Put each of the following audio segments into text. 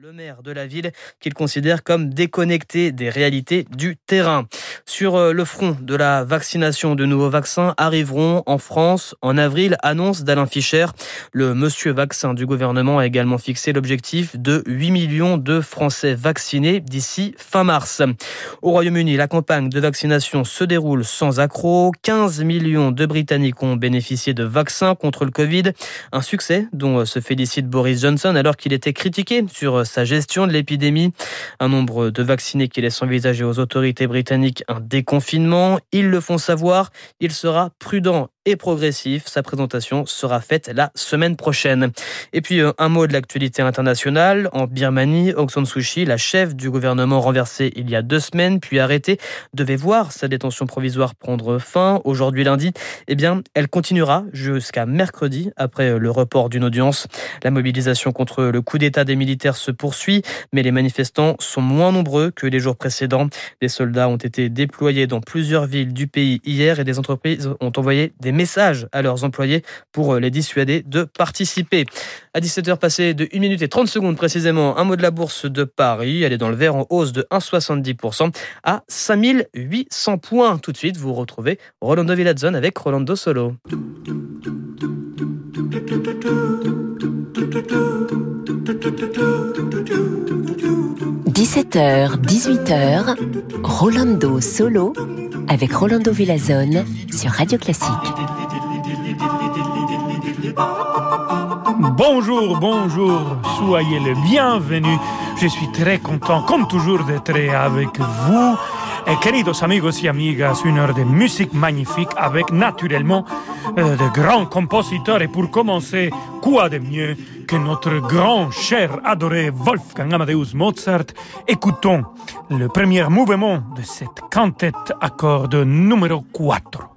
le maire de la ville, qu'il considère comme déconnecté des réalités du terrain. Sur euh, le front de la vaccination, de nouveaux vaccins arriveront en France en avril, annonce d'Alain Fischer. Le monsieur vaccin du gouvernement a également fixé l'objectif de 8 millions de Français vaccinés d'ici fin mars. Au Royaume-Uni, la campagne de vaccination se déroule sans accroc. 15 millions de Britanniques ont bénéficié de vaccins contre le Covid. Un succès dont se félicite Boris Johnson alors qu'il était critiqué sur sa gestion de l'épidémie. Un nombre de vaccinés qui laisse envisager aux autorités britanniques un déconfinement. Ils le font savoir. Il sera prudent et progressif. Sa présentation sera faite la semaine prochaine. Et puis euh, un mot de l'actualité internationale. En Birmanie, Aung San Suu Kyi, la chef du gouvernement renversé il y a deux semaines, puis arrêtée, devait voir sa détention provisoire prendre fin. Aujourd'hui lundi, eh bien, elle continuera jusqu'à mercredi après euh, le report d'une audience. La mobilisation contre le coup d'État des militaires se poursuit, mais les manifestants sont moins nombreux que les jours précédents. Des soldats ont été déployés dans plusieurs villes du pays hier et des entreprises ont envoyé des messages à leurs employés pour euh, les dissuader de participer. À 17h passé de 1 minute et 30 secondes précisément, un mot de la bourse de Paris. Elle est dans le vert en hausse de 1,70% à 5800 points. Tout de suite, vous retrouvez Rolando Villazone avec Rolando Solo. 17h, 18h, Rolando Solo avec Rolando Villazone sur Radio Classique. Bonjour, bonjour, soyez les bienvenus. Je suis très content, comme toujours, d'être avec vous. Et queridos amigos y amigas, une heure de musique magnifique avec naturellement euh, de grands compositeurs. Et pour commencer, quoi de mieux que notre grand, cher, adoré Wolfgang Amadeus Mozart? Écoutons le premier mouvement de cette quintette à cordes numéro 4.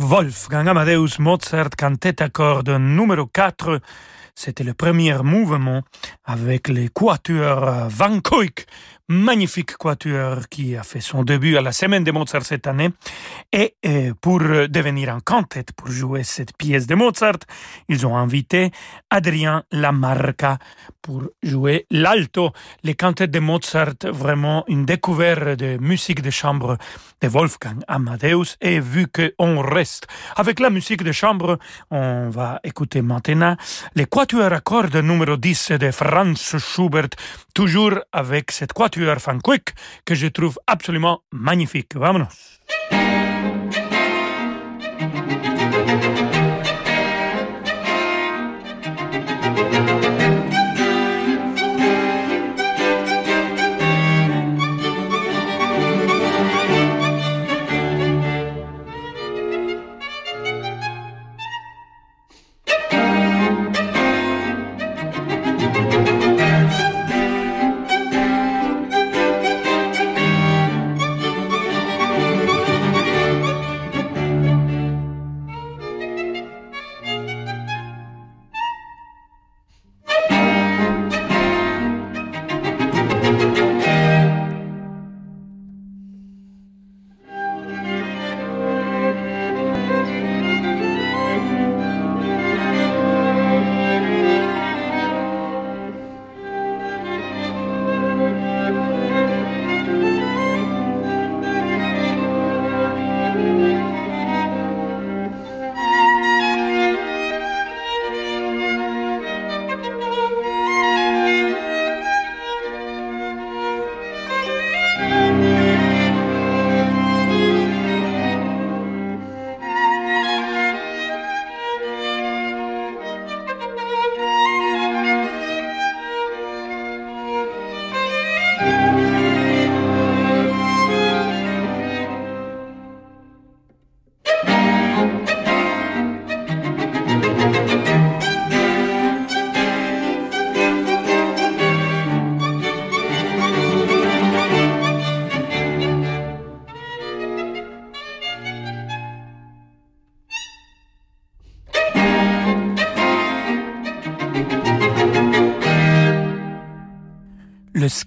Wolfgang Amadeus Mozart, cantate à cordes numéro 4. C'était le premier mouvement avec les quatuors Van Koik magnifique quatuor qui a fait son début à la semaine de Mozart cette année. Et pour devenir en cantate, pour jouer cette pièce de Mozart, ils ont invité Adrien Lamarca pour jouer l'alto. Les cantates de Mozart, vraiment une découverte de musique de chambre de Wolfgang Amadeus. Et vu qu'on reste avec la musique de chambre, on va écouter maintenant les quatuors à cordes numéro 10 de Franz Schubert, toujours avec cette quatuor Van Quick que je trouve absolument magnifique. Vámonos.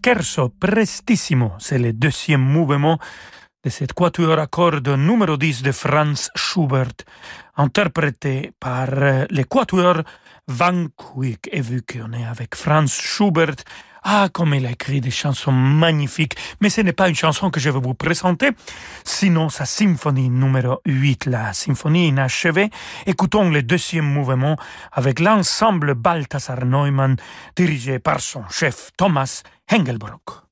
Scherzo Prestissimo, c'est le deuxième mouvement de cette quatuor à cordes numéro 10 de Franz Schubert, interprété par euh, les quatuors Van Quick. Et vu qu'on est avec Franz Schubert, ah, comme il a écrit des chansons magnifiques, mais ce n'est pas une chanson que je vais vous présenter, sinon sa symphonie numéro 8, la symphonie inachevée. Écoutons le deuxième mouvement avec l'ensemble Balthasar Neumann dirigé par son chef Thomas Hengelbrock.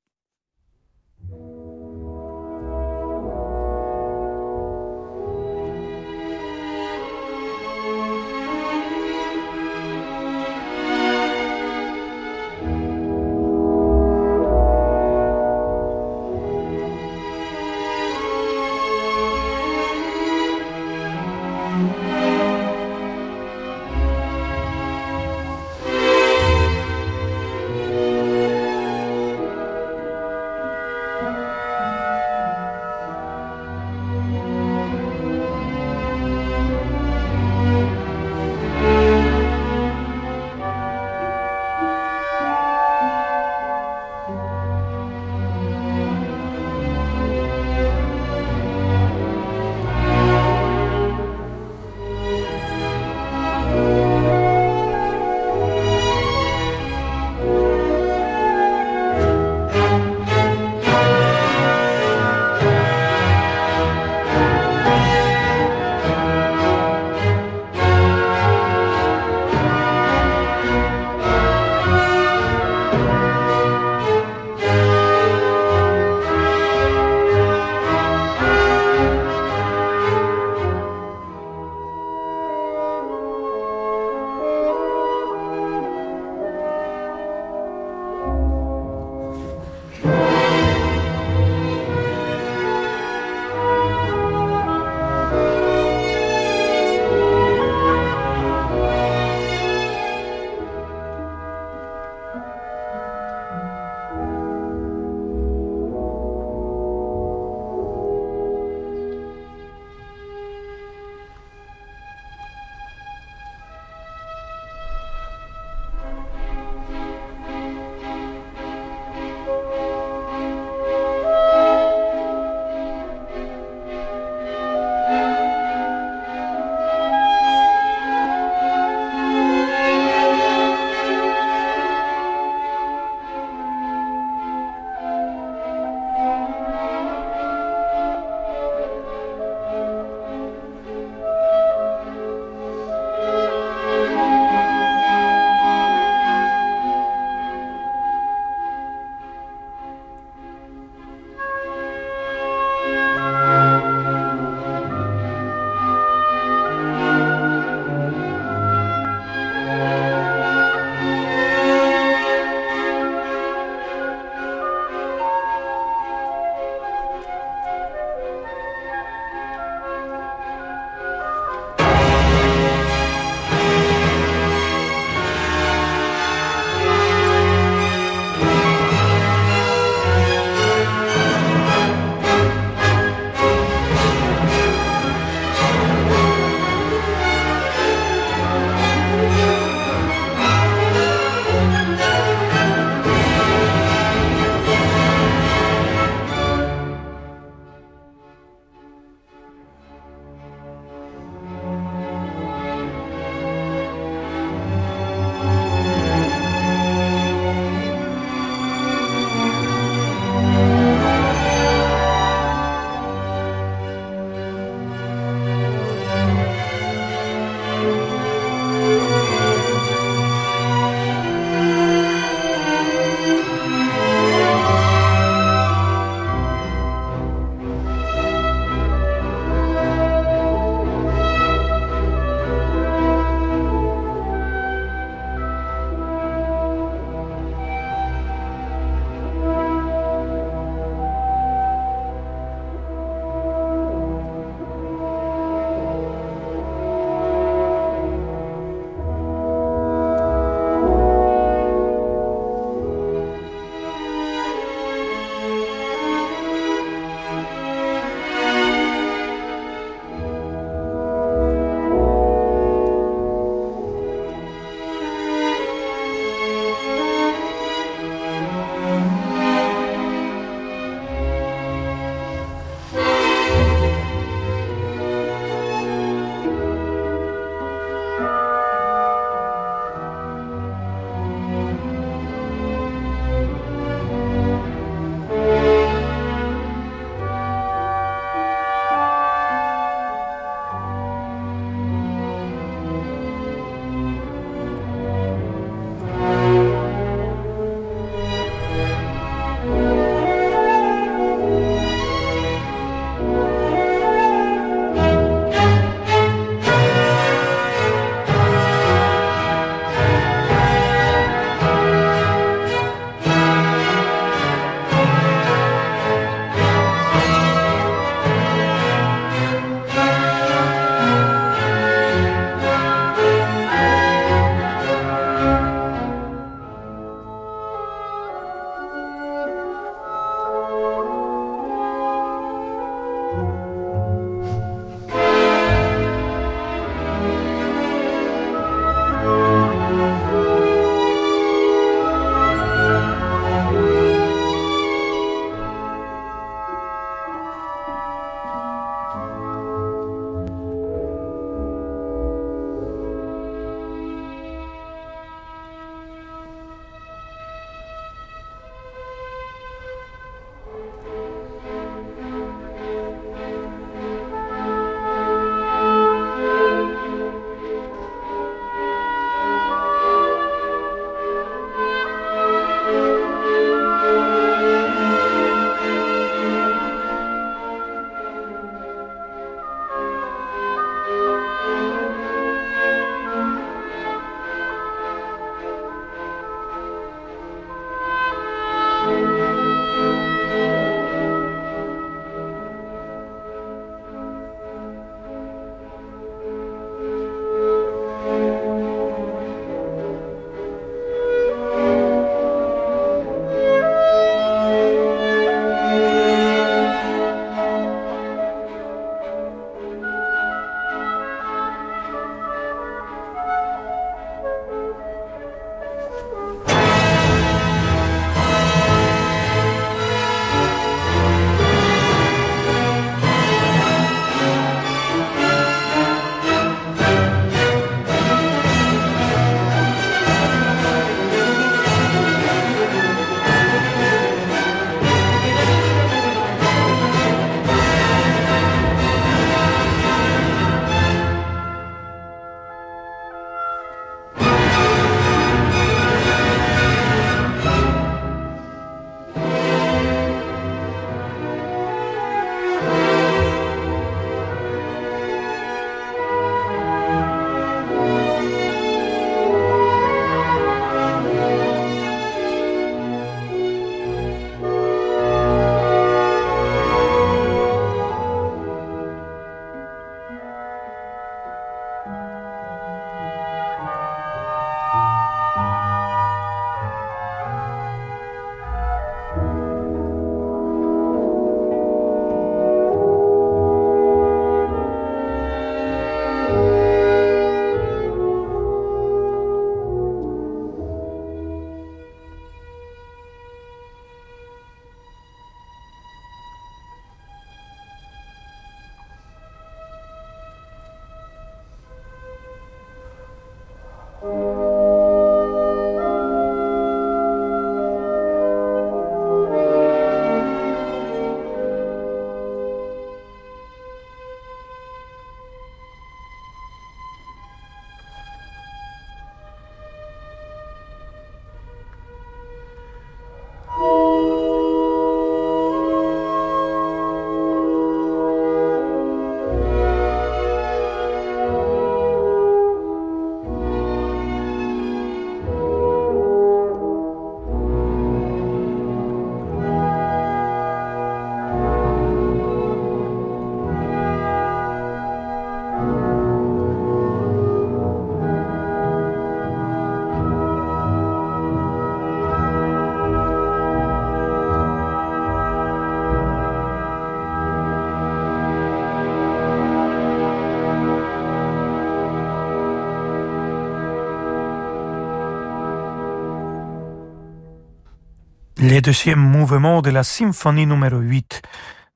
Le deuxième mouvement de la symphonie numéro 8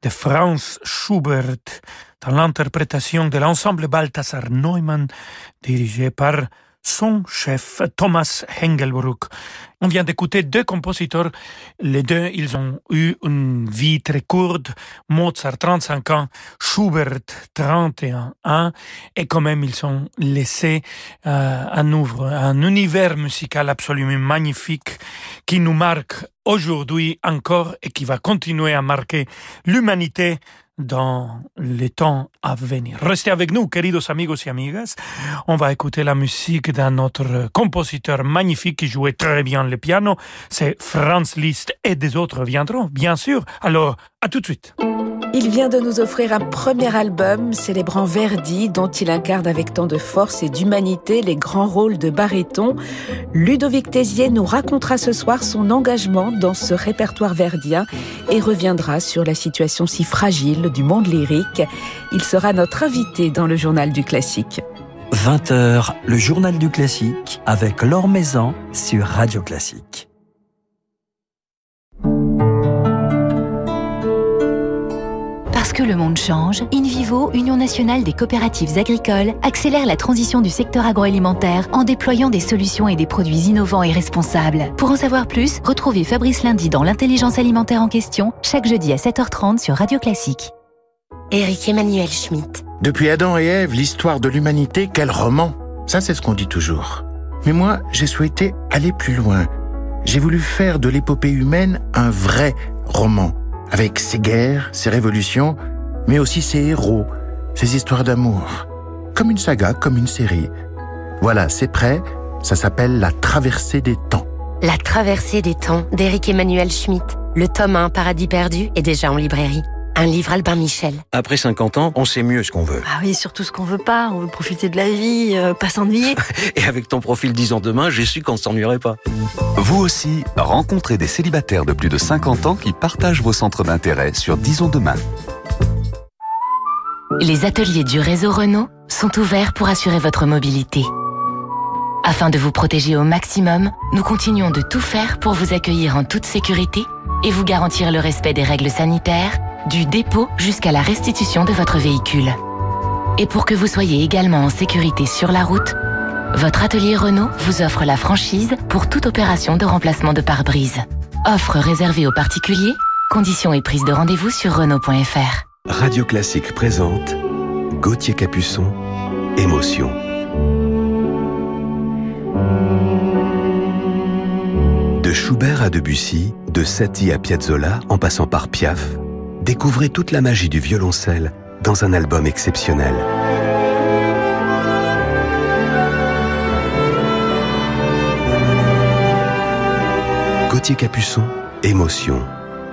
de Franz Schubert dans l'interprétation de l'ensemble Balthasar Neumann dirigé par son chef Thomas Hengelbruck. On vient d'écouter deux compositeurs. Les deux, ils ont eu une vie très courte. Mozart, 35 ans, Schubert, 31 ans. Et quand même, ils ont laissé euh, un univers musical absolument magnifique qui nous marque aujourd'hui encore et qui va continuer à marquer l'humanité dans les temps à venir. Restez avec nous, queridos amigos y amigas. On va écouter la musique d'un autre compositeur magnifique qui jouait très bien le piano. C'est Franz Liszt et des autres viendront, bien sûr. Alors, à tout de suite. Il vient de nous offrir un premier album célébrant Verdi, dont il incarne avec tant de force et d'humanité les grands rôles de baryton. Ludovic Tézier nous racontera ce soir son engagement dans ce répertoire verdien et reviendra sur la situation si fragile du monde lyrique. Il sera notre invité dans le journal du classique. 20h, le journal du classique avec Laure Maison sur Radio Classique. Parce que le monde change, InVivo, Union nationale des coopératives agricoles, accélère la transition du secteur agroalimentaire en déployant des solutions et des produits innovants et responsables. Pour en savoir plus, retrouvez Fabrice Lundi dans l'intelligence alimentaire en question, chaque jeudi à 7h30 sur Radio Classique. Éric Emmanuel Schmitt. Depuis Adam et Ève, l'histoire de l'humanité, quel roman Ça, c'est ce qu'on dit toujours. Mais moi, j'ai souhaité aller plus loin. J'ai voulu faire de l'épopée humaine un vrai roman avec ses guerres, ses révolutions, mais aussi ses héros, ses histoires d'amour. Comme une saga, comme une série. Voilà, c'est prêt, ça s'appelle La traversée des temps. La traversée des temps d'Éric Emmanuel Schmitt. Le tome 1 Paradis perdu est déjà en librairie. Un livre Albin Michel. Après 50 ans, on sait mieux ce qu'on veut. Ah oui, surtout ce qu'on veut pas. On veut profiter de la vie, euh, pas s'ennuyer. Et avec ton profil 10 ans demain, j'ai su qu'on s'ennuierait pas. Vous aussi, rencontrez des célibataires de plus de 50 ans qui partagent vos centres d'intérêt sur Disons demain. Les ateliers du réseau Renault sont ouverts pour assurer votre mobilité. Afin de vous protéger au maximum, nous continuons de tout faire pour vous accueillir en toute sécurité et vous garantir le respect des règles sanitaires du dépôt jusqu'à la restitution de votre véhicule. Et pour que vous soyez également en sécurité sur la route, votre atelier Renault vous offre la franchise pour toute opération de remplacement de pare-brise. Offre réservée aux particuliers, conditions et prise de rendez-vous sur Renault.fr. Radio Classique présente Gauthier Capuçon, Émotion. De Schubert à Debussy, de Satie à Piazzolla, en passant par Piaf, découvrez toute la magie du violoncelle dans un album exceptionnel. Gauthier Capuçon, Émotion.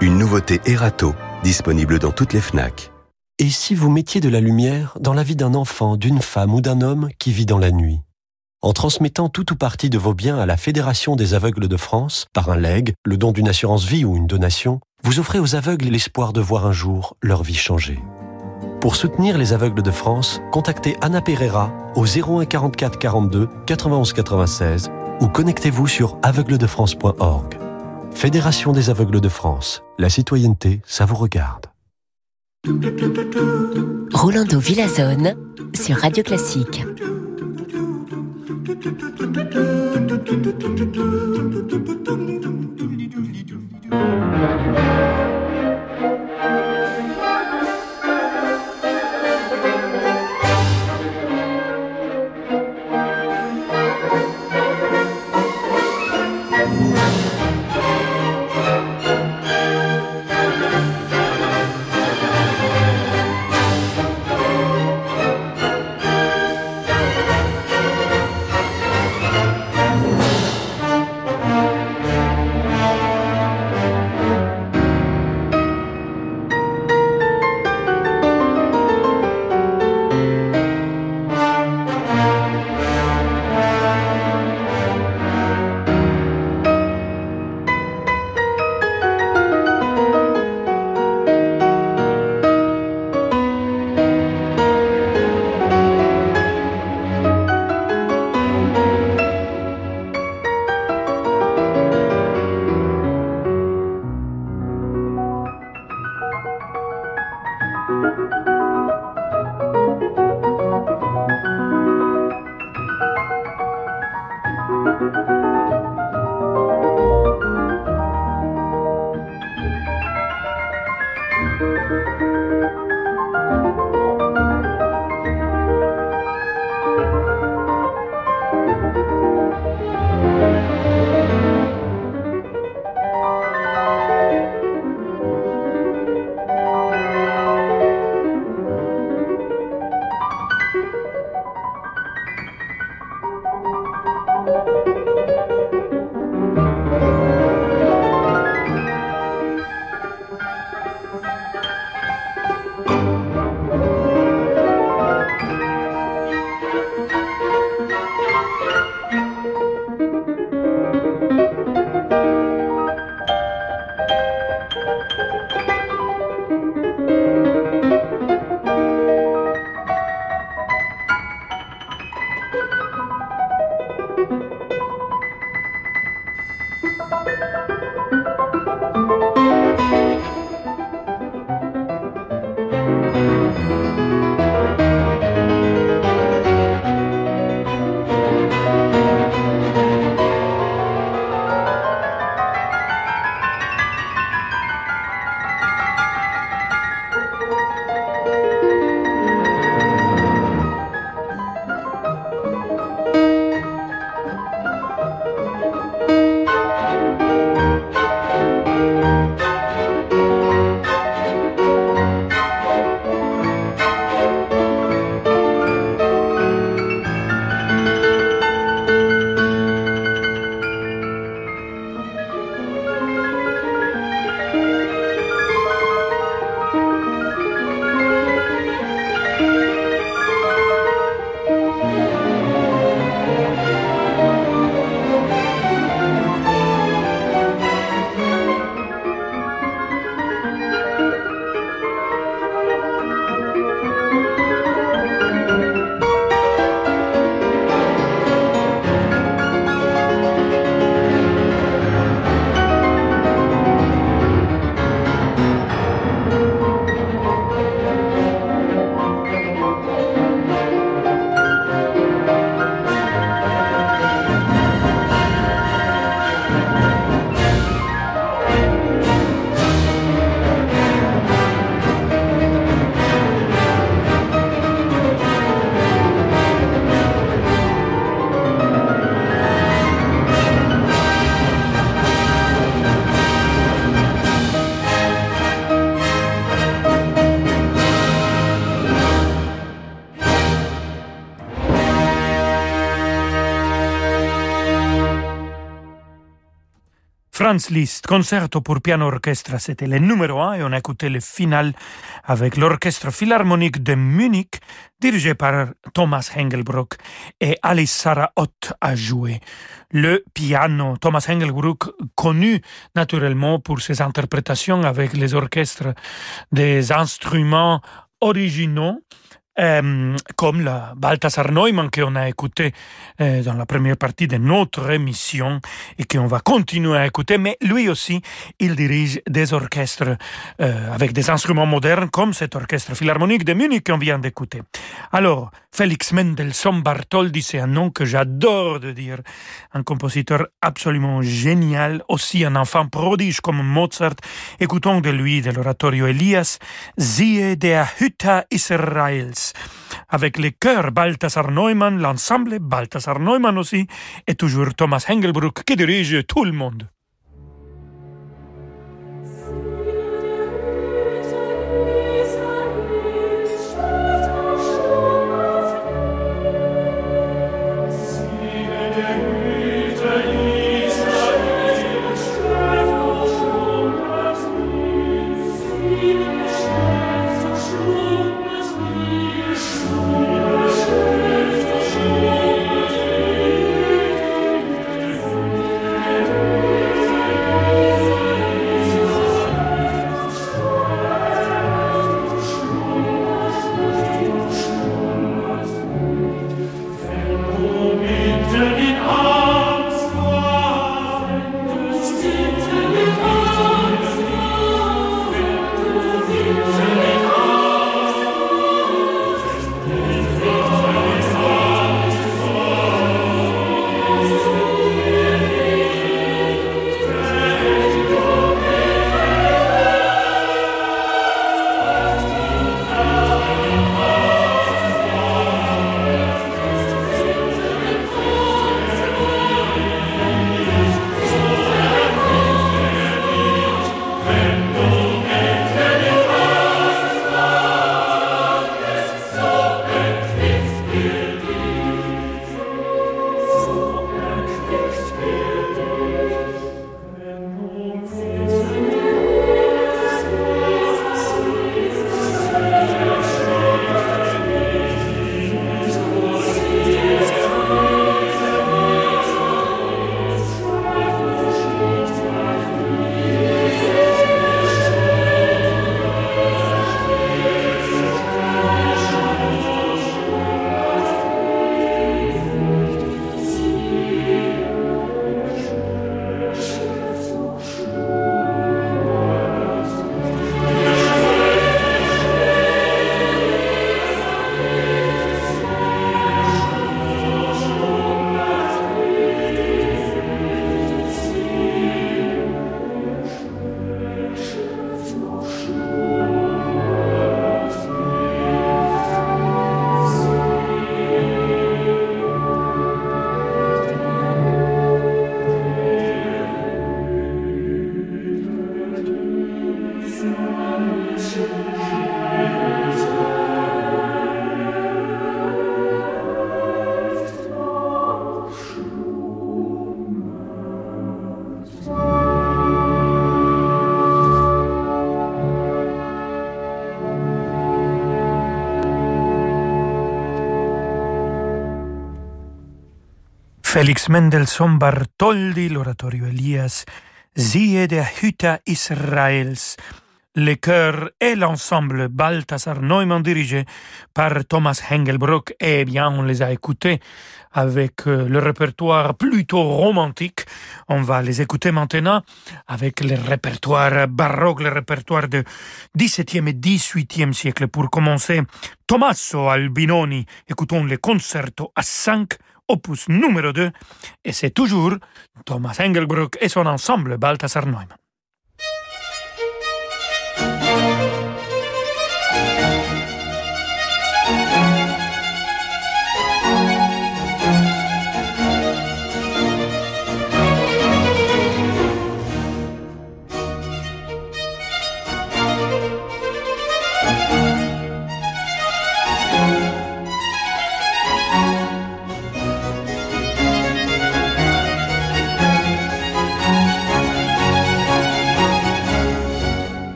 Une nouveauté Erato, disponible dans toutes les FNAC. Et si vous mettiez de la lumière dans la vie d'un enfant, d'une femme ou d'un homme qui vit dans la nuit? En transmettant tout ou partie de vos biens à la Fédération des aveugles de France, par un legs, le don d'une assurance vie ou une donation, vous offrez aux aveugles l'espoir de voir un jour leur vie changer. Pour soutenir les aveugles de France, contactez Anna Pereira au 01 44 42 91 96 ou connectez-vous sur aveugledefrance.org. Fédération des aveugles de France, la citoyenneté, ça vous regarde. Rolando Villazone sur Radio Classique. Franz Liszt, concerto pour piano orchestre, c'était le numéro un et on a écouté le final avec l'orchestre philharmonique de Munich, dirigé par Thomas Hengelbrock et Alice Sarah Ott a joué le piano. Thomas Hengelbrock, connu naturellement pour ses interprétations avec les orchestres des instruments originaux euh, comme la Balthasar Neumann qu'on a écouté euh, dans la première partie de notre émission et qu'on va continuer à écouter, mais lui aussi, il dirige des orchestres euh, avec des instruments modernes comme cet orchestre philharmonique de Munich qu'on vient d'écouter. Alors, Félix Mendelssohn Bartholdy, c'est un nom que j'adore de dire, un compositeur absolument génial, aussi un enfant prodige comme Mozart. Écoutons de lui, de l'oratorio Elias, Siehe der Hütte Israels avec les chœurs Balthasar Neumann, l'ensemble Balthasar Neumann aussi, et toujours Thomas Hengelbrook qui dirige tout le monde. Felix Mendelssohn Bartholdi, l'oratorio Elias, Siehe der Hüter Israels, le chœur et l'ensemble Balthasar Neumann dirigé par Thomas Hengelbrock. Eh bien, on les a écoutés avec euh, le répertoire plutôt romantique. On va les écouter maintenant avec le répertoire baroque, le répertoire de 17e et 18e siècle. Pour commencer, Tommaso Albinoni. Écoutons le concerto à 5 opus numéro 2, et c'est toujours Thomas Engelbrock et son ensemble Balthasar Neumann.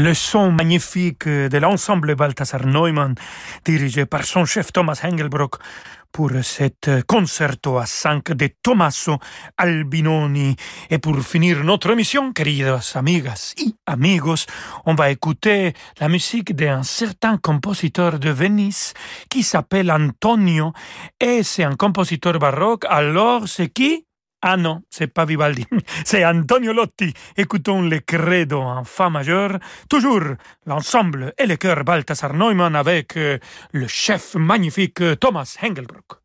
Le son magnifique de l'ensemble Balthasar Neumann, dirigé par son chef Thomas Hengelbrock, pour cet concerto à 5 de Tommaso Albinoni. Et pour finir notre émission, queridos amigas y amigos, on va écouter la musique d'un certain compositeur de Venise qui s'appelle Antonio et c'est un compositeur baroque. Alors, c'est qui? Ah non, c'est pas Vivaldi, c'est Antonio Lotti. Écoutons le credo en fa majeur, toujours l'ensemble et le chœur Balthasar Neumann avec euh, le chef magnifique Thomas Hengelbrock.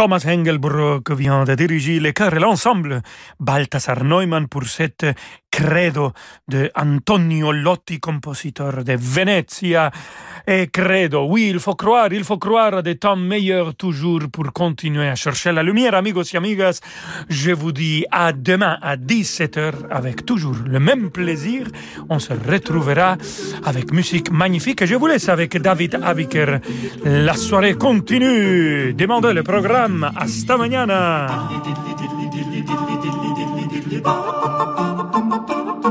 Thomas Engelbrock vient de diriger le chœur et l'ensemble. Balthasar Neumann pour cette Credo de Antonio Lotti, compositeur de Venezia. Et Credo, oui, il faut croire, il faut croire des temps meilleurs toujours pour continuer à chercher la lumière, amigos et amigas. Je vous dis à demain à 17h avec toujours le même plaisir. On se retrouvera avec musique magnifique. Je vous laisse avec David Abiker. La soirée continue. Demandez le programme. Hasta mañana.